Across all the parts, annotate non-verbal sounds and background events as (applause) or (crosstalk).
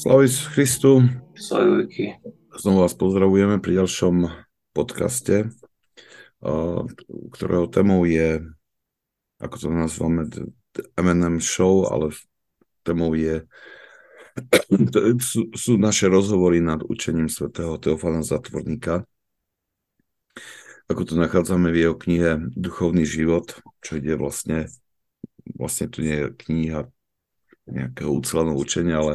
Slavis Christu. Slavujky. Znovu vás pozdravujeme pri ďalšom podcaste, ktorého témou je, ako to nazvame, M&M Show, ale témou (clears throat) je sú, sú naše rozhovory nad učením svätého Teofana Zatvorníka. Ako to nachádzame v jeho knihe Duchovný život, čo ide vlastne, vlastne tu nie je kniha nejakého uceleného učenia, ale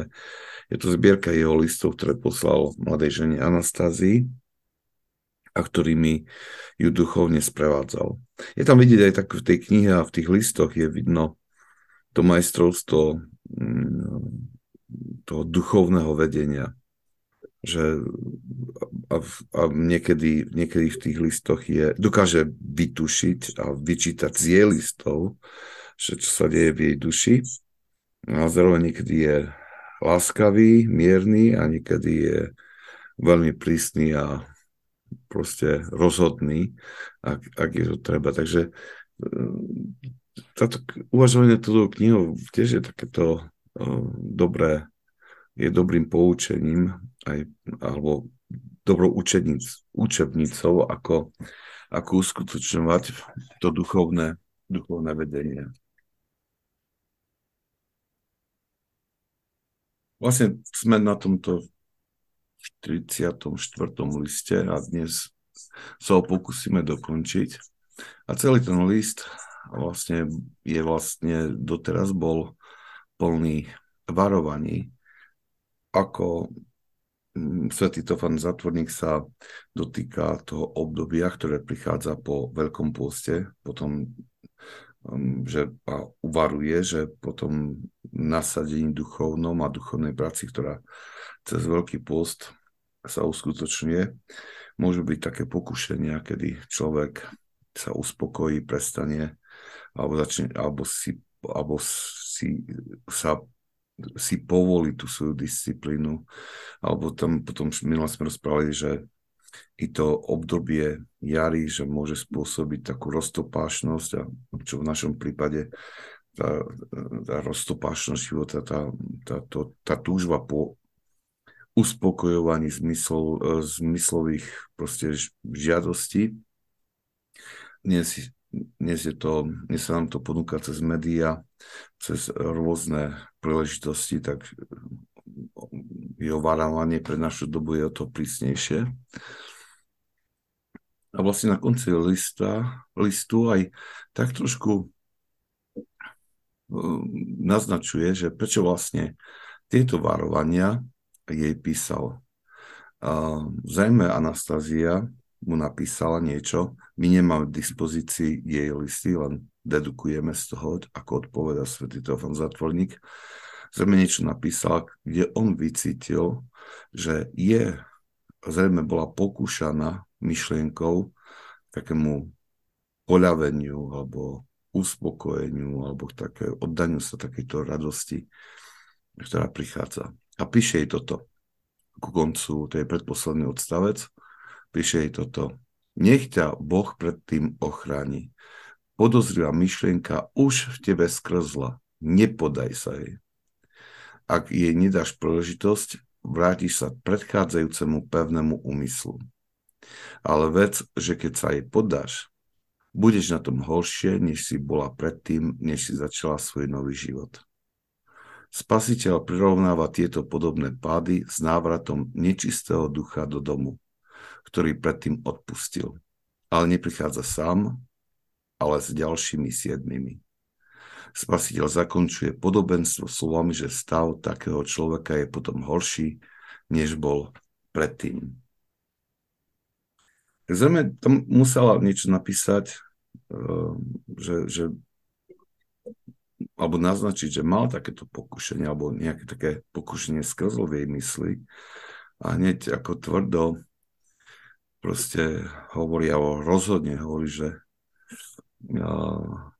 je to zbierka jeho listov, ktoré poslal mladej žene Anastázii a ktorými ju duchovne sprevádzal. Je tam vidieť aj tak v tej knihe a v tých listoch je vidno to majstrovstvo mm, toho duchovného vedenia. Že a, a niekedy, niekedy v tých listoch je, dokáže vytušiť a vyčítať z jej listov, že čo sa deje v jej duši. A zároveň niekedy je láskavý, mierny a niekedy je veľmi prísny a proste rozhodný, ak, ak je to treba. Takže e, táto uvažovanie toto knihou tiež je takéto uh, dobré, je dobrým poučením aj, alebo dobrou učebnic, učebnicou, ako, ako uskutočňovať to duchovné, duchovné vedenie. Vlastne sme na tomto 44. liste a dnes sa ho pokúsime dokončiť. A celý ten list vlastne je vlastne doteraz bol plný varovaní, ako mm, Svetý Tofan Zatvorník sa dotýka toho obdobia, ktoré prichádza po Veľkom pôste, Um, že a uvaruje, že potom nasadení duchovnom a duchovnej práci, ktorá cez Veľký pôst sa uskutočňuje, môžu byť také pokušenia, kedy človek sa uspokojí, prestane alebo, začne, alebo, si, alebo si, sa, si povolí tú svoju disciplínu. Alebo tam potom minule sme rozprávali, že i to obdobie jary, že môže spôsobiť takú roztopášnosť a čo v našom prípade tá, tá roztopášnosť života, tá, tá, to, tá túžba po uspokojovaní zmysl, zmyslových proste žiadostí. Dnes, dnes, je to, dnes sa nám to ponúka cez médiá, cez rôzne príležitosti, tak jeho varovanie pre našu dobu je o to prísnejšie. A vlastne na konci lista, listu aj tak trošku uh, naznačuje, že prečo vlastne tieto varovania jej písal. Zrejme Anastázia mu napísala niečo, my nemáme v dispozícii jej listy, len dedukujeme z toho, ako odpoveda svätý Teofan Zatvorník. Zrejme niečo napísal, kde on vycítil, že je, zrejme bola pokúšaná myšlienkou takému poľaveniu alebo uspokojeniu alebo také oddaniu sa takejto radosti, ktorá prichádza. A píše jej toto ku koncu, to je predposledný odstavec, píše jej toto. Nech ťa Boh predtým ochráni. Podozrivá myšlienka už v tebe skrzla. Nepodaj sa jej. Ak jej nedáš príležitosť, vrátiš sa k predchádzajúcemu pevnému úmyslu. Ale vec, že keď sa jej podáš, budeš na tom horšie, než si bola predtým, než si začala svoj nový život. Spasiteľ prirovnáva tieto podobné pády s návratom nečistého ducha do domu, ktorý predtým odpustil. Ale neprichádza sám, ale s ďalšími siedmimi. Spasiteľ zakončuje podobenstvo slovami, že stav takého človeka je potom horší, než bol predtým. Zrejme tam musela niečo napísať, eh, že, že alebo naznačiť, že mal takéto pokušenie, alebo nejaké také pokušenie skrzlo v jej mysli a hneď ako tvrdo proste hovorí, alebo rozhodne hovorí, že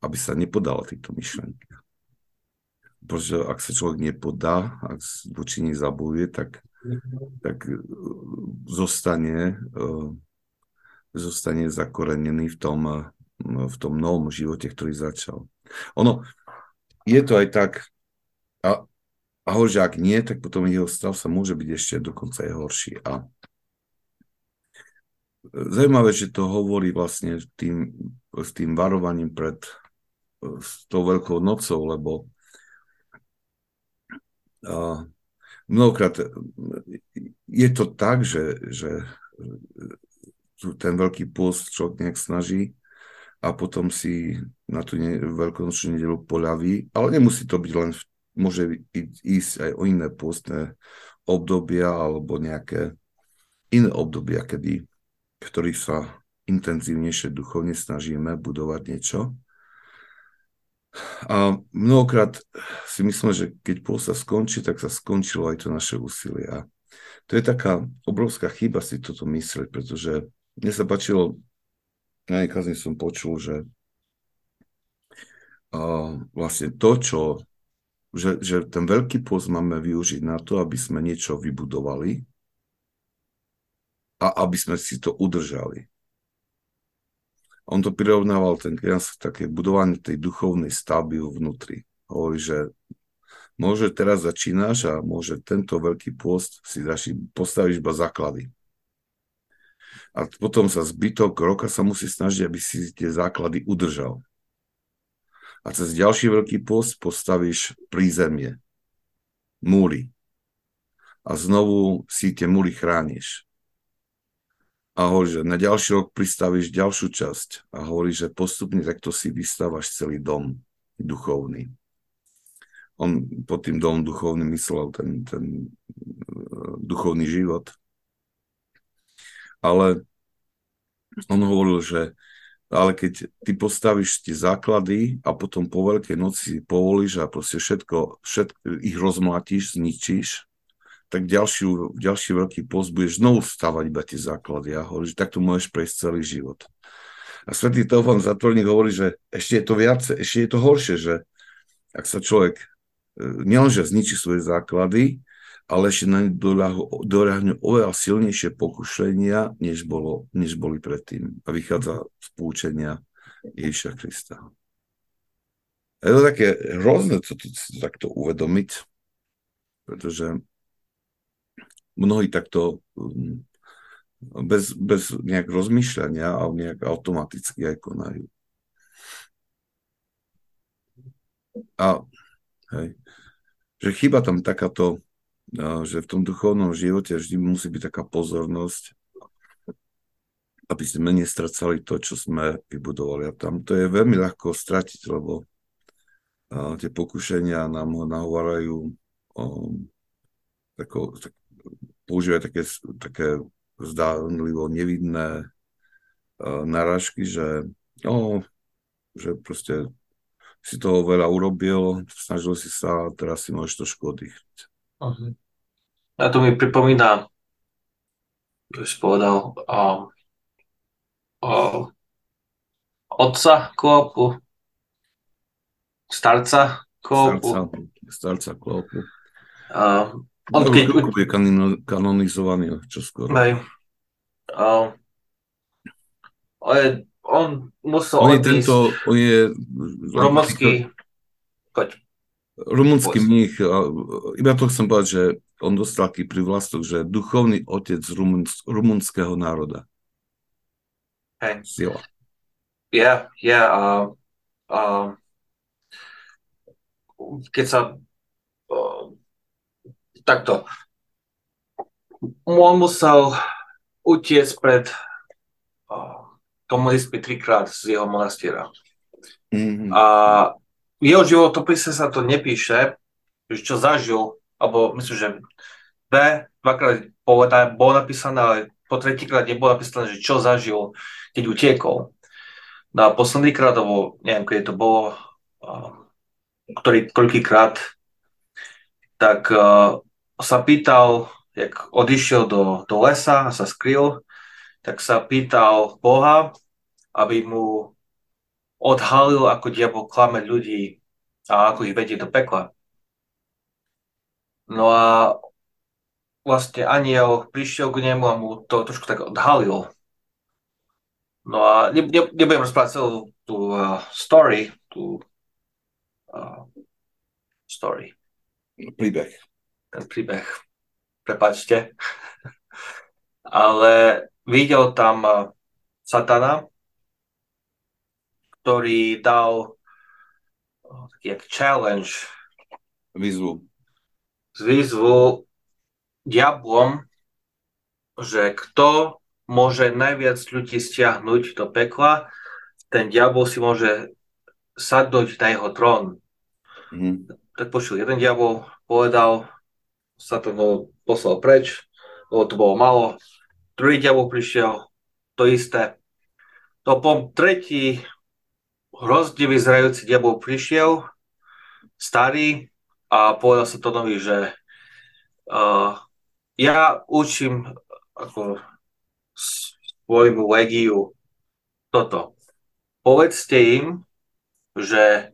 aby sa nepodala týchto myšlenky. Pretože ak sa človek nepodá, ak voči nej zabojuje, tak, tak eh, zostane zostane zakorenený v tom, eh, v tom novom živote, ktorý začal. Ono, je to aj tak, a a hovorí, že ak nie, tak potom jeho stav sa môže byť ešte dokonca aj horší. A zaujímavé, že to hovorí vlastne tým, s tým varovaním pred s tou veľkou nocou, lebo a, mnohokrát je to tak, že, že ten veľký post človek nejak snaží a potom si na tú ne, veľkonočnú nedelu poľaví, ale nemusí to byť len môže ísť aj o iné postné obdobia alebo nejaké iné obdobia, kedy, v ktorých sa intenzívnejšie duchovne snažíme budovať niečo. A mnohokrát si myslím, že keď pôl sa skončí, tak sa skončilo aj to naše úsilie. A to je taká obrovská chyba si toto myslieť, pretože mne sa páčilo, na som počul, že uh, vlastne to, čo že, že ten veľký post máme využiť na to, aby sme niečo vybudovali a aby sme si to udržali. On to prirovnával ten kniaz také budovanie tej duchovnej stavby vnútri. Hovorí, že môže teraz začínaš a môže tento veľký post si daš, postavíš iba základy. A potom sa zbytok roka sa musí snažiť, aby si tie základy udržal a cez ďalší veľký post postavíš prízemie, múry. A znovu si tie múry chrániš. A hovorí, že na ďalší rok pristavíš ďalšiu časť a hovorí, že postupne takto si vystávaš celý dom duchovný. On pod tým domom duchovný myslel ten, ten uh, duchovný život. Ale on hovoril, že ale keď ty postavíš tie základy a potom po veľkej noci povolíš a proste všetko, všetko ich rozmlatíš, zničíš, tak ďalší, ďalší veľký post budeš znovu stavať iba tie základy. A hovorí, že takto môžeš prejsť celý život. A svätý Teofán Zatvorník hovorí, že ešte je to viacej, ešte je to horšie, že ak sa človek e, nielenže zničí svoje základy, ale ešte na doľahne oveľa silnejšie pokušenia, než, bolo, než boli predtým. A vychádza z poučenia Ježiša Krista. Je to také hrozné to, to, to takto uvedomiť, pretože mnohí takto um, bez, bez nejak rozmýšľania, ale nejak automaticky aj konajú. A hej, že chyba tam takáto že v tom duchovnom živote vždy musí byť taká pozornosť, aby sme nestracali to, čo sme vybudovali. A tam to je veľmi ľahko stratiť, lebo tie pokušenia nám ho nahovárajú um, tako, tak, používajú také, také zdánlivo nevidné uh, narážky, že, no, že proste si toho veľa urobil, snažil si sa teraz si môžeš to škodiť. Uh-huh. A to mi pripomína, už povedal, o, o, otca Klopu, starca Klopu. Starca, starca Klopu. On keď... je kanonizovaný skoro. Hej. A, on, je, on musel on je tento, on je... Romovský... Poď. Rumunský mních, iba to chcem povedať, že on dostal taký privlastok, že duchovný otec rumunsk, rumunského národa. Hej. Sila. Ja, ja, uh, uh, keď sa uh, takto, on musel utiec pred komunistmi trikrát z jeho monastiera. Mm-hmm. A jeho životopise sa to nepíše, že čo zažil, alebo myslím, že B, dvakrát bolo napísané, ale po tretíkrát nebolo napísané, že čo zažil, keď utiekol. No a posledný krát, alebo neviem, kedy to bolo, ktorý, koľkýkrát, tak uh, sa pýtal, jak odišiel do, do lesa a sa skryl, tak sa pýtal Boha, aby mu odhalil, ako diabol klame ľudí a ako ich vedie do pekla. No a vlastne aniel prišiel k nemu a mu to trošku tak odhalil. No a ne, ne, nebudem rozprávať celú tú uh, story, tú uh, story. Príbeh. Ten príbeh. Prepačte. (laughs) Ale videl tam eh, satana, ktorý dal eh, taký jak challenge. Výzvu. Výzvu diablom, že kto môže najviac ľudí stiahnuť do pekla, ten diabol si môže sadnúť na jeho trón. Mm. Tak pošiel jeden diabol, povedal, sa to poslal preč, lebo to bolo malo. Druhý diabol prišiel, to isté. To po tretí hrozne vyzerajúci diabol prišiel, starý, a povedal sa to nový, že uh, ja učím ako svojmu legiu toto. Povedzte im, že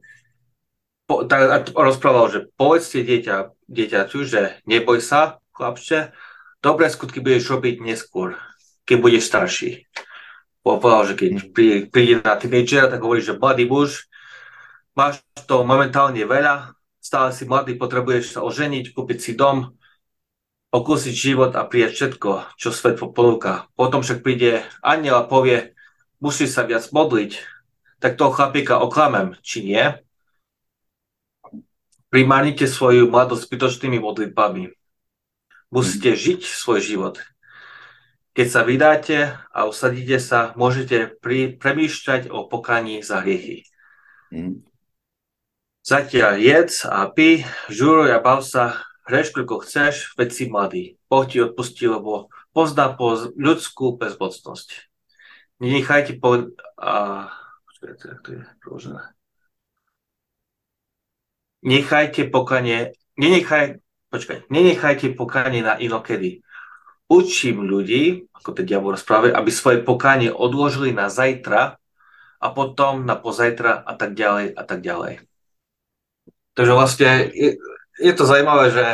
po, tak, rozprával, že povedzte dieťa, dieťaťu, že neboj sa, chlapče, dobré skutky budeš robiť neskôr, keď budeš starší. Povedal, že keď príde, na teenagera, tak hovorí, že mladý muž, máš to momentálne veľa, stále si mladý, potrebuješ sa oženiť, kúpiť si dom, okúsiť život a prijať všetko, čo svet ponúka. Potom však príde aniel a povie, musíš sa viac modliť, tak toho chlapíka oklamem, či nie? Primárnite svoju mladosť zbytočnými modlitbami. Musíte mhm. žiť svoj život. Keď sa vydáte a usadíte sa, môžete pri, premýšľať o pokaní za hriechy. Mm. Zatiaľ jedz a pí, žuruj a bav sa, hreš, koľko chceš, veď si mladý. Boh ti odpustí, lebo pozná po ľudskú bezmocnosť. Nenechajte po... A, počkajte, to je preložené. Nechajte pokanie, nenechaj, počkaj, nenechajte pokanie na inokedy. Učím ľudí, ako ten diabol rozpráva, aby svoje pokánie odložili na zajtra a potom na pozajtra a tak ďalej a tak ďalej. Takže vlastne je to zaujímavé, že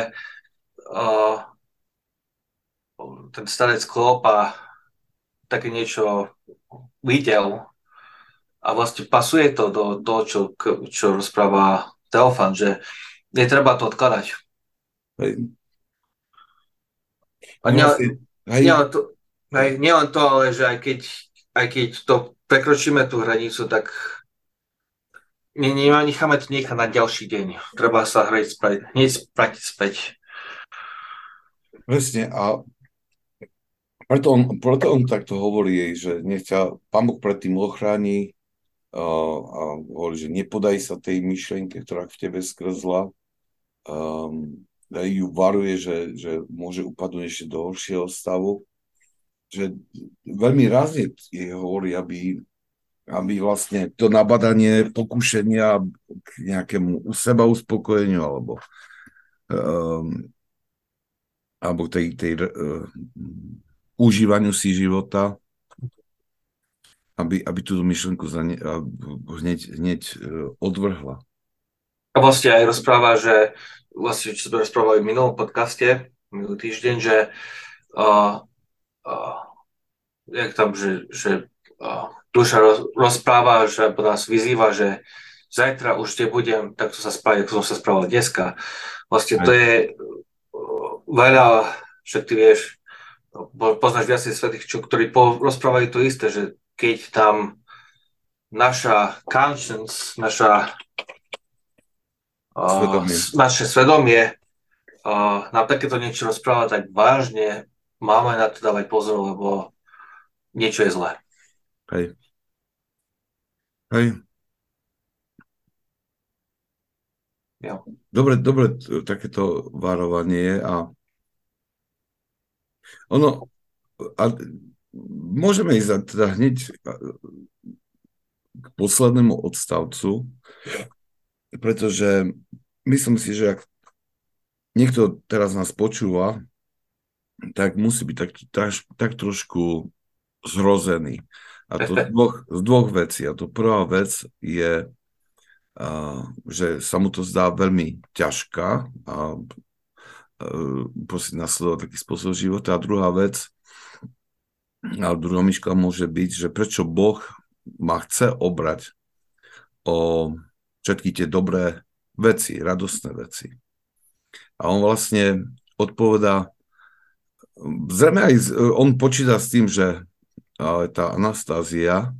uh, ten starec Klopa také niečo videl a vlastne pasuje to do toho, čo, čo rozpráva Teofan, že netreba to odkladať. Hej. A nie, hej. Nie, to, hej, nie len to, ale že aj keď, aj keď to prekročíme tú hranicu, tak nie, nie, necháme to nechať na ďalší deň. Treba sa hrať spraviť, hneď späť. Presne a preto on, preto on takto hovorí jej, že nech ťa Pán Boh predtým ochráni a, hovorí, že nepodaj sa tej myšlienke, ktorá v tebe skrzla. Um, ju varuje, že, že môže upadnúť ešte do horšieho stavu. Že veľmi rázne jej hovorí, aby aby vlastne to nabadanie pokušenia k nejakému u seba uspokojeniu alebo um, alebo tej, tej uh, užívaniu si života, aby, aby túto myšlenku za ne, hneď, hneď uh, odvrhla. A vlastne aj rozpráva, že vlastne, čo sme rozprávali v minulom podcaste, minulý týždeň, že uh, uh, jak tam, že, že uh, duša roz, rozpráva, že nás vyzýva, že zajtra už nebudem takto sa správať, ako som sa správal dneska. Vlastne to je uh, veľa, že ty vieš, poznáš viacej svetých, čo, ktorí po, rozprávajú to isté, že keď tam naša conscience, naša svedomie. naše svedomie nám takéto niečo rozpráva tak vážne, máme na to dávať pozor, lebo niečo je zlé. Hej. Hej. Jo. Dobre, dobre takéto varovanie a ono, a môžeme ísť teda hneď k poslednému odstavcu, pretože myslím si, že ak niekto teraz nás počúva, tak musí byť tak, tak, tak trošku zhrozený. A to z (laughs) dvoch, z dvoch vecí. A to prvá vec je, uh, že sa mu to zdá veľmi ťažká a uh, proste nasledovať taký spôsob života. A druhá vec, a druhá môže byť, že prečo Boh ma chce obrať o všetky tie dobré veci, radostné veci. A on vlastne odpovedá, zrejme aj on počíta s tým, že tá Anastázia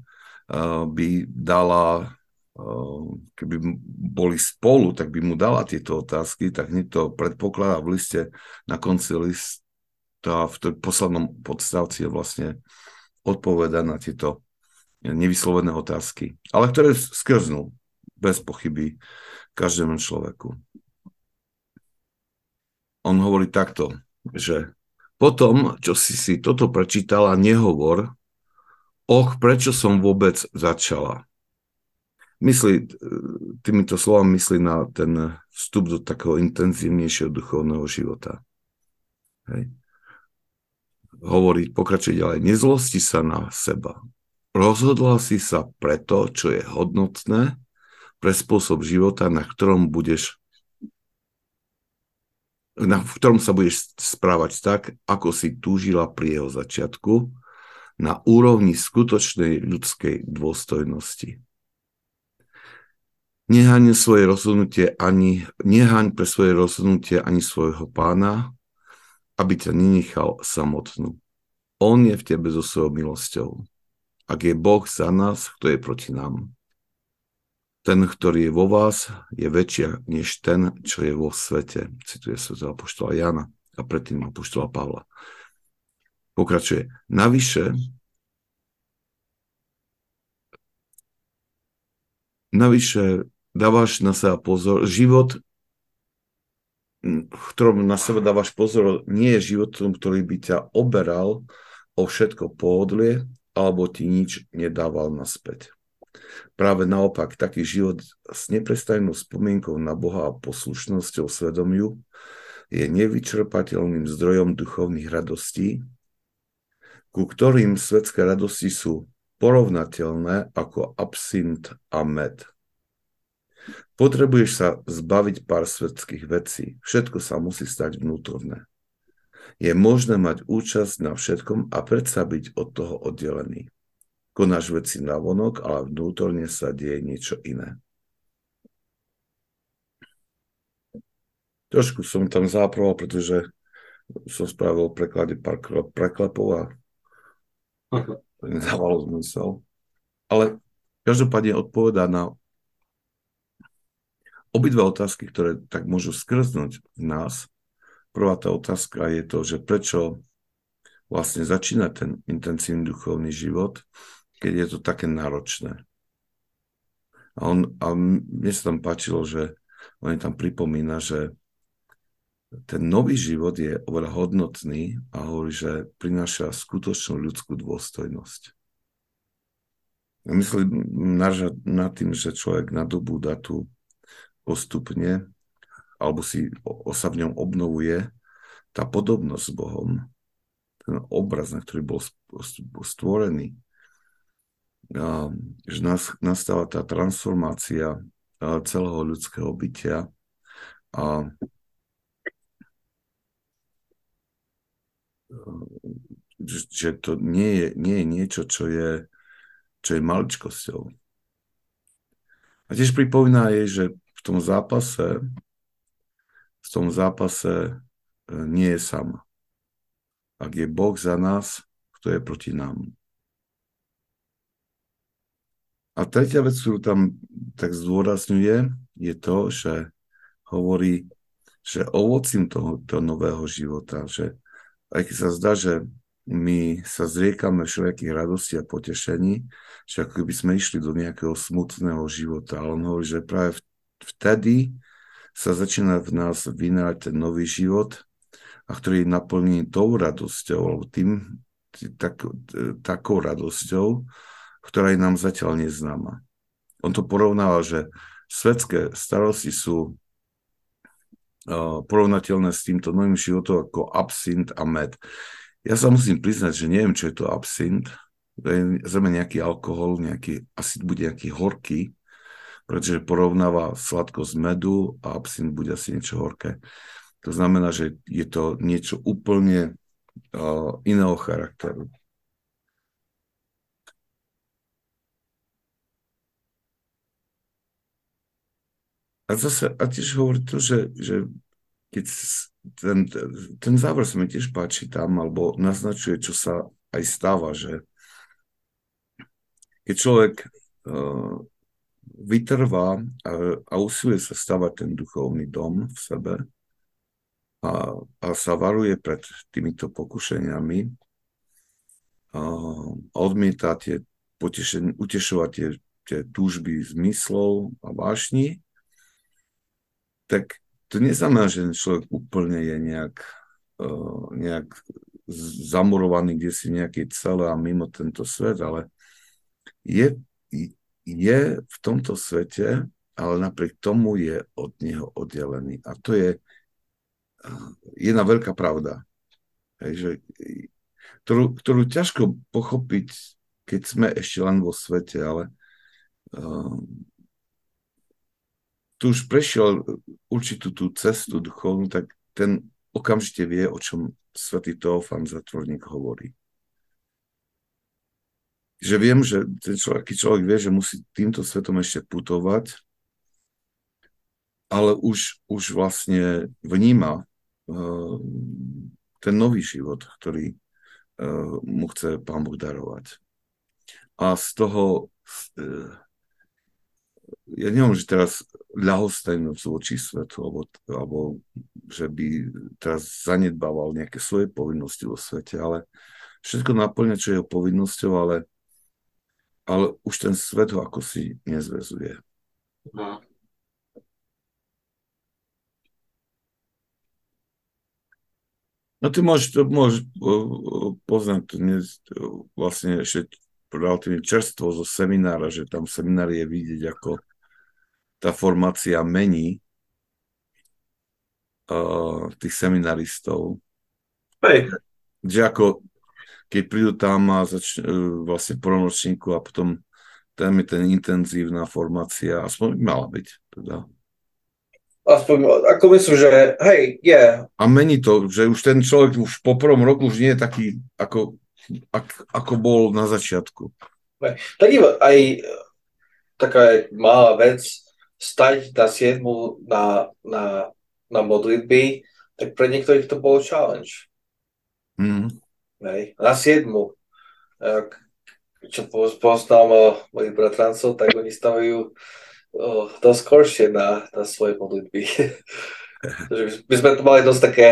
by dala, keby boli spolu, tak by mu dala tieto otázky, tak hneď to predpokladá v liste na konci lista, v tom poslednom podstavci je vlastne odpoveda na tieto nevyslovené otázky, ale ktoré skrznú bez pochyby každému človeku on hovorí takto, že potom, čo si si toto prečítala, nehovor, och, prečo som vôbec začala. Myslí, týmito slovami myslí na ten vstup do takého intenzívnejšieho duchovného života. Hej. Hovorí, pokračuje ďalej, nezlosti sa na seba. Rozhodla si sa preto, čo je hodnotné, pre spôsob života, na ktorom budeš na, v ktorom sa budeš správať tak, ako si túžila pri jeho začiatku, na úrovni skutočnej ľudskej dôstojnosti. Nehaň svoje rozhodnutie ani, nehaň pre svoje rozhodnutie ani svojho pána, aby ťa nenechal samotnú. On je v tebe so svojou milosťou. Ak je Boh za nás, kto je proti nám? ten, ktorý je vo vás, je väčšia než ten, čo je vo svete. Cituje to apoštola Jana a predtým apoštola Pavla. Pokračuje. Navyše, navyše dávaš na seba pozor. Život, ktorom na seba dávaš pozor, nie je životom, ktorý by ťa oberal o všetko pohodlie, alebo ti nič nedával naspäť. Práve naopak, taký život s neprestajnou spomienkou na Boha a poslušnosťou svedomiu je nevyčerpateľným zdrojom duchovných radostí, ku ktorým svetské radosti sú porovnateľné ako absint a med. Potrebuješ sa zbaviť pár svetských vecí. Všetko sa musí stať vnútorné. Je možné mať účasť na všetkom a predsa byť od toho oddelený. Konáš veci na vonok, ale vnútorne sa deje niečo iné. Trošku som tam záproval, pretože som spravil preklady pár preklepov a to nedávalo zmysel. Ale každopádne odpovedá na obidve otázky, ktoré tak môžu skrznúť v nás. Prvá tá otázka je to, že prečo vlastne začína ten intenzívny duchovný život keď je to také náročné. A, on, a mne sa tam páčilo, že on tam pripomína, že ten nový život je oveľa hodnotný a hovorí, že prináša skutočnú ľudskú dôstojnosť. Myslím na tým, že človek nadobúda tu postupne alebo si sa v ňom obnovuje tá podobnosť s Bohom, ten obraz, na ktorý bol stvorený, že nastáva tá transformácia celého ľudského bytia a že to nie je, nie je niečo, čo je, čo je maličkosťou. A tiež pripomína jej, že v tom zápase v tom zápase e, nie je sama. Ak je Boh za nás, kto je proti nám. A tretia vec, ktorú tam tak zdôrazňuje, je to, že hovorí, že ovocím toho, toho nového života, že aj keď sa zdá, že my sa zriekame všelijakých radostí a potešení, že ako by sme išli do nejakého smutného života. Ale on hovorí, že práve vtedy sa začína v nás vynárať ten nový život, a ktorý je naplnený tou radosťou, alebo tým, tak, takou radosťou, ktorá je nám zatiaľ neznáma. On to porovnáva, že svetské starosti sú uh, porovnateľné s týmto novým životom ako absint a med. Ja sa musím priznať, že neviem, čo je to absint. To je zrejme nejaký alkohol, nejaký, asi bude nejaký horký, pretože porovnáva sladkosť medu a absint bude asi niečo horké. To znamená, že je to niečo úplne uh, iného charakteru. A zase, a tiež hovorí to, že, že keď ten, ten záver sa mi tiež páči tam, alebo naznačuje, čo sa aj stáva, že keď človek uh, vytrvá a, a usiluje sa stavať ten duchovný dom v sebe a, a sa varuje pred týmito pokušeniami a odmieta tie potešen, utešovať tie, tie túžby zmyslov a vášni, tak to neznamená, že človek úplne je nejak, uh, nejak zamurovaný kde si nejaký celé a mimo tento svet, ale je, je v tomto svete, ale napriek tomu je od neho oddelený. A to je jedna veľká pravda, že, ktorú, ktorú ťažko pochopiť, keď sme ešte len vo svete, ale uh, tu už prešiel určitú tú cestu duchovnú, tak ten okamžite vie, o čom svätý Teofan Zatvorník hovorí že viem, že ten človek, človek vie, že musí týmto svetom ešte putovať, ale už, už vlastne vníma uh, ten nový život, ktorý uh, mu chce Pán Boh darovať. A z toho, uh, ja neviem, že teraz ľahostajnosť voči svetu, alebo, alebo že by teraz zanedbával nejaké svoje povinnosti vo svete, ale všetko naplňa, čo je jeho povinnosťou, ale ale už ten svet ho ako si nezvezuje. No. No ty môžeš, môžeš poznať to vlastne ešte relatívne čerstvo zo seminára, že tam seminári je vidieť, ako tá formácia mení uh, tých seminaristov. Hej. Že ako keď prídu tam a zač- e, vlastne po ročníku a potom tam je ten intenzívna formácia, aspoň mala byť teda. Aspoň, ako myslím, že hej, je. Yeah. A mení to, že už ten človek už po prvom roku už nie je taký, ako, ak, ako bol na začiatku. Tak aj taká malá vec, stať na siedmu na, na, na modlitby, tak pre niektorých to bol challenge. Mm. Hej. Na siedmu. Čo poznám mojich bratrancov, tak oni stavajú dosť skoršie na, na svoje modlitby. (laughs) my sme to mali dosť také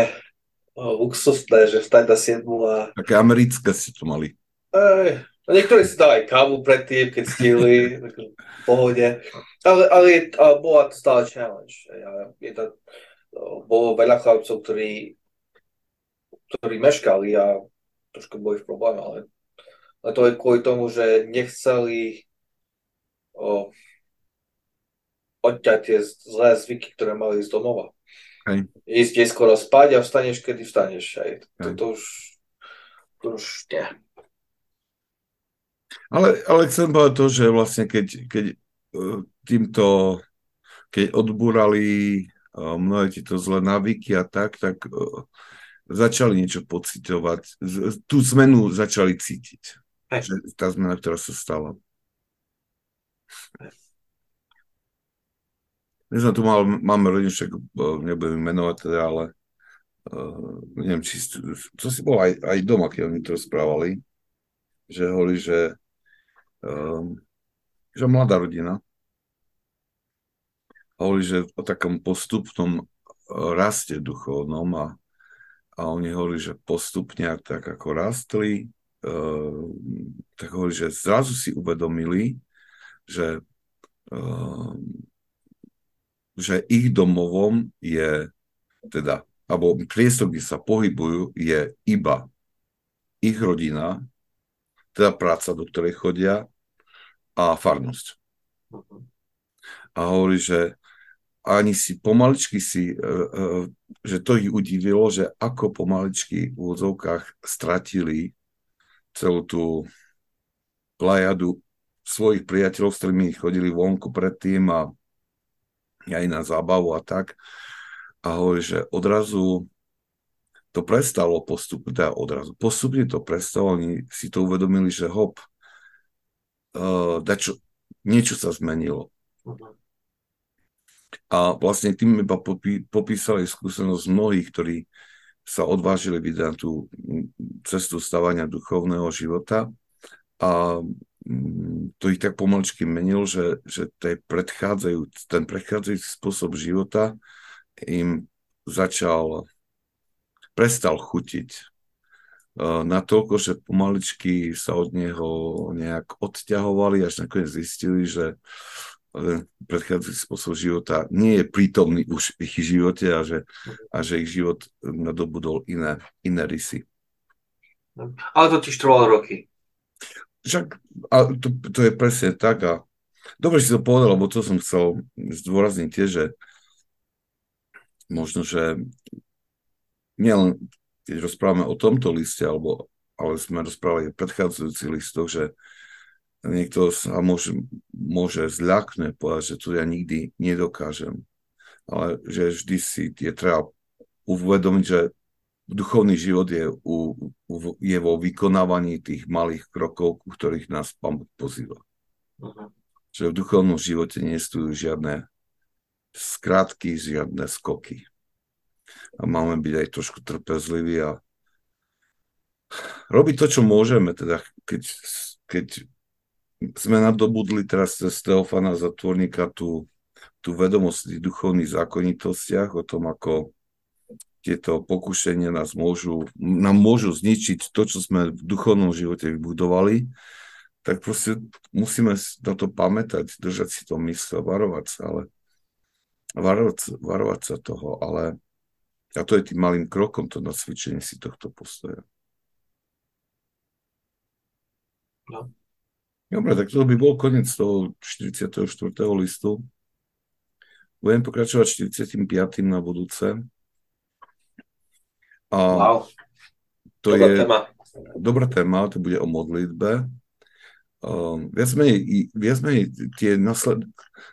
luxusné, že vstať na siedmu a... Také americké si to mali. Ej, a niektorí si dali kávu predtým, keď stihli, (laughs) v pohode. Ale, ale, ale bola to stále challenge. Je to, bolo veľa chlapcov, ktorí, ktorí meškali a trošku boli v probléme, ale, ale to je kvôli tomu, že nechceli o, odťať tie zlé zvyky, ktoré mali ísť domova. Hej. Ísť skoro spať a vstaneš, kedy vstaneš. Hej. To, to už, to už nie. Ale, ale chcem povedať to, že vlastne keď, keď e, týmto, keď odbúrali e, mnohé tieto zlé návyky a tak, tak e, začali niečo pocitovať, tú zmenu začali cítiť. Hey. Že tá zmena, ktorá sa stala. My sme tu mal, máme rodinu, však e, nebudem menovať teda, ale uh, neviem, či to si bol aj, aj doma, keď oni to rozprávali, že hovorí, že, um, že mladá rodina hovorí, že o takom postupnom raste duchovnom a a oni hovorili, že postupne tak ako rastli, uh, tak hovorili, že zrazu si uvedomili, že, uh, že ich domovom je teda, alebo priestor, kde sa pohybujú, je iba ich rodina, teda práca, do ktorej chodia a farnosť. A hovorí, že ani si pomaličky si, e, e, že to ich udivilo, že ako pomaličky v úvodzovkách stratili celú tú plajadu svojich priateľov, s ktorými chodili vonku predtým a aj na zábavu a tak. A hovorí, že odrazu to prestalo postupne, teda odrazu, postupne to prestalo, oni si to uvedomili, že hop, uh, dačo, niečo sa zmenilo. A vlastne tým iba popí, popísali skúsenosť mnohých, ktorí sa odvážili vydať tú cestu stavania duchovného života. A to ich tak pomalčky menil, že, že ten predchádzajúci spôsob života im začal, prestal chutiť e, natoľko, že pomaličky sa od neho nejak odťahovali, až nakoniec zistili, že predchádzajúci spôsob života nie je prítomný už v ich živote a že, a že ich život nadobudol iné, iné rysy. Ale to tiež trvalo roky. Však, a to, to je presne tak a dobre si to povedal, lebo to som chcel zdôrazniť tiež, že možno, že nielen keď rozprávame o tomto liste, alebo, ale sme rozprávali o predchádzajúcich listoch, že niekto sa môže, môže zľaknúť, povedať, že to ja nikdy nedokážem. Ale že vždy si je treba uvedomiť, že duchovný život je, u, je vo vykonávaní tých malých krokov, ku ktorých nás Pán Boh pozýva. Uh-huh. Že v duchovnom živote nie sú žiadne skratky, žiadne skoky. A máme byť aj trošku trpezliví a robiť to, čo môžeme, teda keď, keď sme nadobudli teraz cez Teofana Zatvorníka tú, tú vedomosť v duchovných zákonitostiach o tom, ako tieto pokušenia nás môžu, nám môžu zničiť to, čo sme v duchovnom živote vybudovali, tak proste musíme na to pamätať, držať si to mysle, varovať sa, ale varovať, varovať sa toho, ale a to je tým malým krokom, to cvičenie si tohto postoja. No. Dobre, tak to by bol koniec toho 44. listu. Budem pokračovať 45. na budúce. A wow. To dobrá je téma. dobrá téma, to bude o modlitbe. Uh, viac, menej, viac menej tie nasled,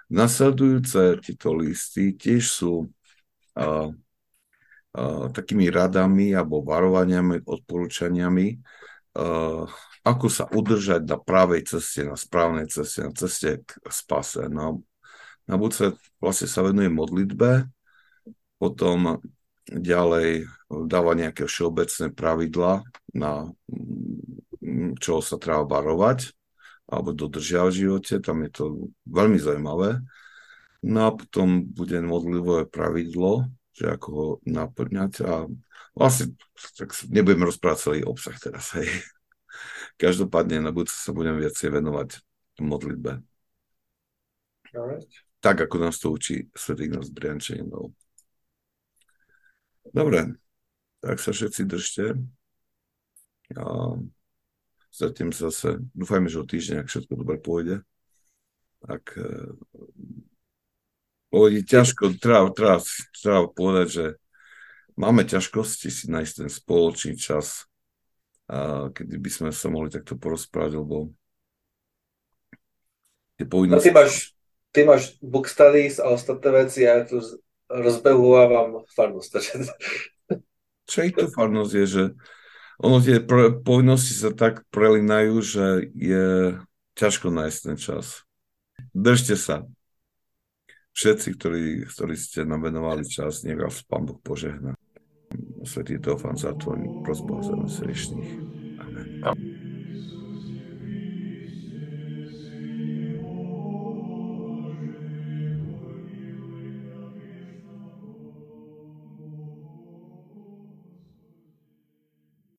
nasledujúce tieto listy tiež sú uh, uh, takými radami alebo varovaniami, odporúčaniami, ako sa udržať na pravej ceste, na správnej ceste, na ceste k spase. No, na budúce vlastne sa venuje modlitbe, potom ďalej dáva nejaké všeobecné pravidla, na mm, čo sa treba varovať alebo dodržiavať v živote, tam je to veľmi zaujímavé. No a potom bude modlivé pravidlo, že ako ho naplňať a vlastne tak nebudeme rozprávať celý obsah teraz, hej. Každopádne na budúce sa budem viacej venovať modlitbe. Alright. Tak, ako nás to učí Sv. Ignác Briančaninov. Dobre, tak sa všetci držte. A stretnem sa zase, dúfajme, že o týždeň, ak všetko dobre pôjde. Ak pôjde ťažko, treba, treba, treba povedať, že máme ťažkosti si nájsť ten spoločný čas a kedy by sme sa mohli takto porozprávať, lebo tie povinnosti... No, ty máš, ty máš book studies a ostatné veci ja tu rozbehujem farnosť. Čo ich tu farnosť je, že ono tie pre, povinnosti sa tak prelinajú, že je ťažko nájsť ten čas. Držte sa. Všetci, ktorí, ktorí ste nám venovali čas, nech vás Pán Boh požehná. Svetý Teofán zatvorní prosbol za nás riešných. Amen.